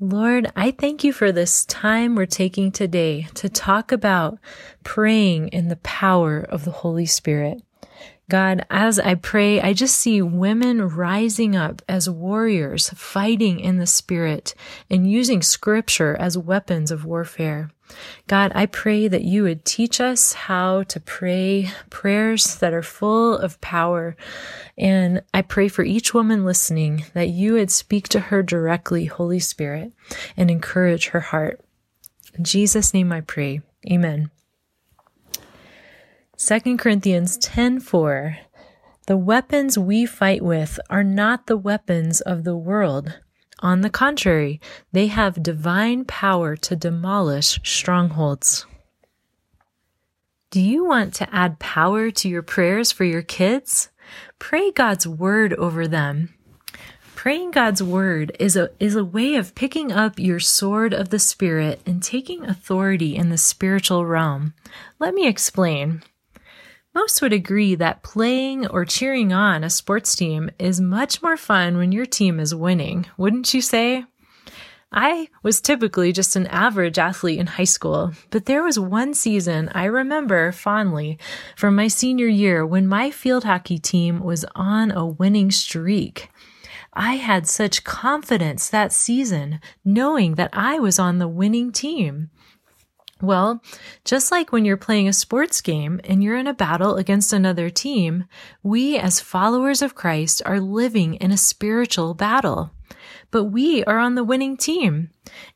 Lord, I thank you for this time we're taking today to talk about praying in the power of the Holy Spirit. God, as I pray, I just see women rising up as warriors, fighting in the spirit and using scripture as weapons of warfare. God, I pray that you would teach us how to pray prayers that are full of power. And I pray for each woman listening that you would speak to her directly, Holy Spirit, and encourage her heart. In Jesus' name I pray. Amen. 2 Corinthians 10:4 The weapons we fight with are not the weapons of the world. On the contrary, they have divine power to demolish strongholds. Do you want to add power to your prayers for your kids? Pray God's word over them. Praying God's word is a, is a way of picking up your sword of the Spirit and taking authority in the spiritual realm. Let me explain. Most would agree that playing or cheering on a sports team is much more fun when your team is winning, wouldn't you say? I was typically just an average athlete in high school, but there was one season I remember fondly from my senior year when my field hockey team was on a winning streak. I had such confidence that season, knowing that I was on the winning team. Well, just like when you're playing a sports game and you're in a battle against another team, we as followers of Christ are living in a spiritual battle. But we are on the winning team.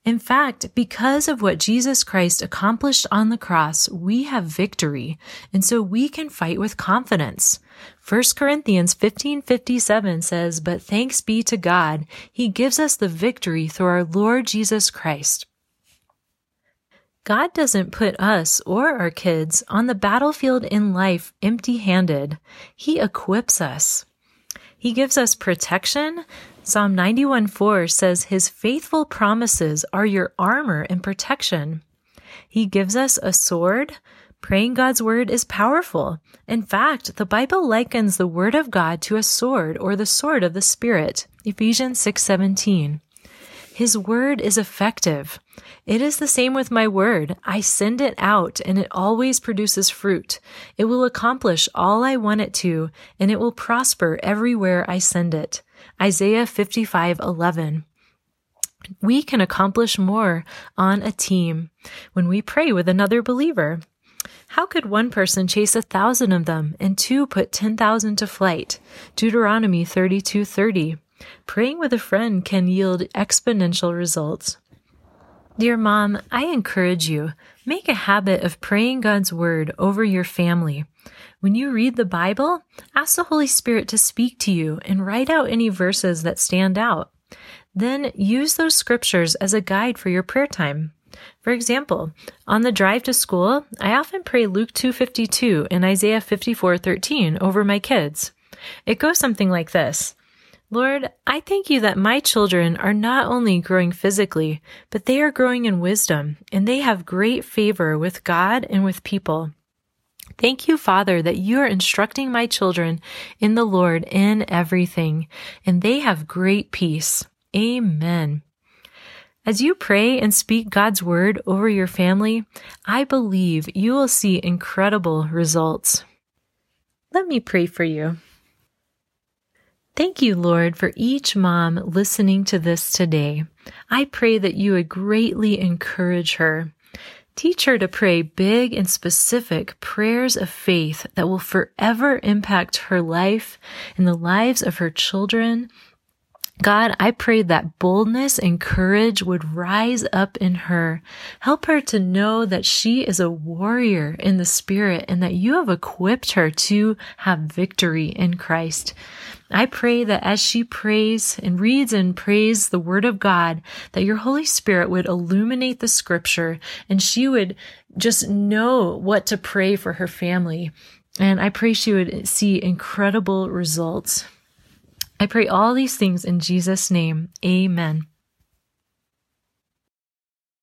In fact, because of what Jesus Christ accomplished on the cross, we have victory. And so we can fight with confidence. 1 Corinthians 15:57 says, "But thanks be to God, he gives us the victory through our Lord Jesus Christ." God doesn't put us or our kids on the battlefield in life empty handed. He equips us. He gives us protection. Psalm 91 4 says, His faithful promises are your armor and protection. He gives us a sword. Praying God's word is powerful. In fact, the Bible likens the word of God to a sword or the sword of the Spirit. Ephesians 6:17. His word is effective. It is the same with my word. I send it out and it always produces fruit. It will accomplish all I want it to and it will prosper everywhere I send it. Isaiah 55:11. We can accomplish more on a team when we pray with another believer. How could one person chase a thousand of them and two put 10,000 to flight? Deuteronomy 32:30. Praying with a friend can yield exponential results. Dear mom, I encourage you, make a habit of praying God's word over your family. When you read the Bible, ask the Holy Spirit to speak to you and write out any verses that stand out. Then use those scriptures as a guide for your prayer time. For example, on the drive to school, I often pray Luke 2:52 and Isaiah 54:13 over my kids. It goes something like this: Lord, I thank you that my children are not only growing physically, but they are growing in wisdom, and they have great favor with God and with people. Thank you, Father, that you are instructing my children in the Lord in everything, and they have great peace. Amen. As you pray and speak God's word over your family, I believe you will see incredible results. Let me pray for you. Thank you, Lord, for each mom listening to this today. I pray that you would greatly encourage her. Teach her to pray big and specific prayers of faith that will forever impact her life and the lives of her children God, I pray that boldness and courage would rise up in her. Help her to know that she is a warrior in the spirit and that you have equipped her to have victory in Christ. I pray that as she prays and reads and prays the word of God, that your Holy Spirit would illuminate the scripture and she would just know what to pray for her family. And I pray she would see incredible results. I pray all these things in Jesus' name. Amen.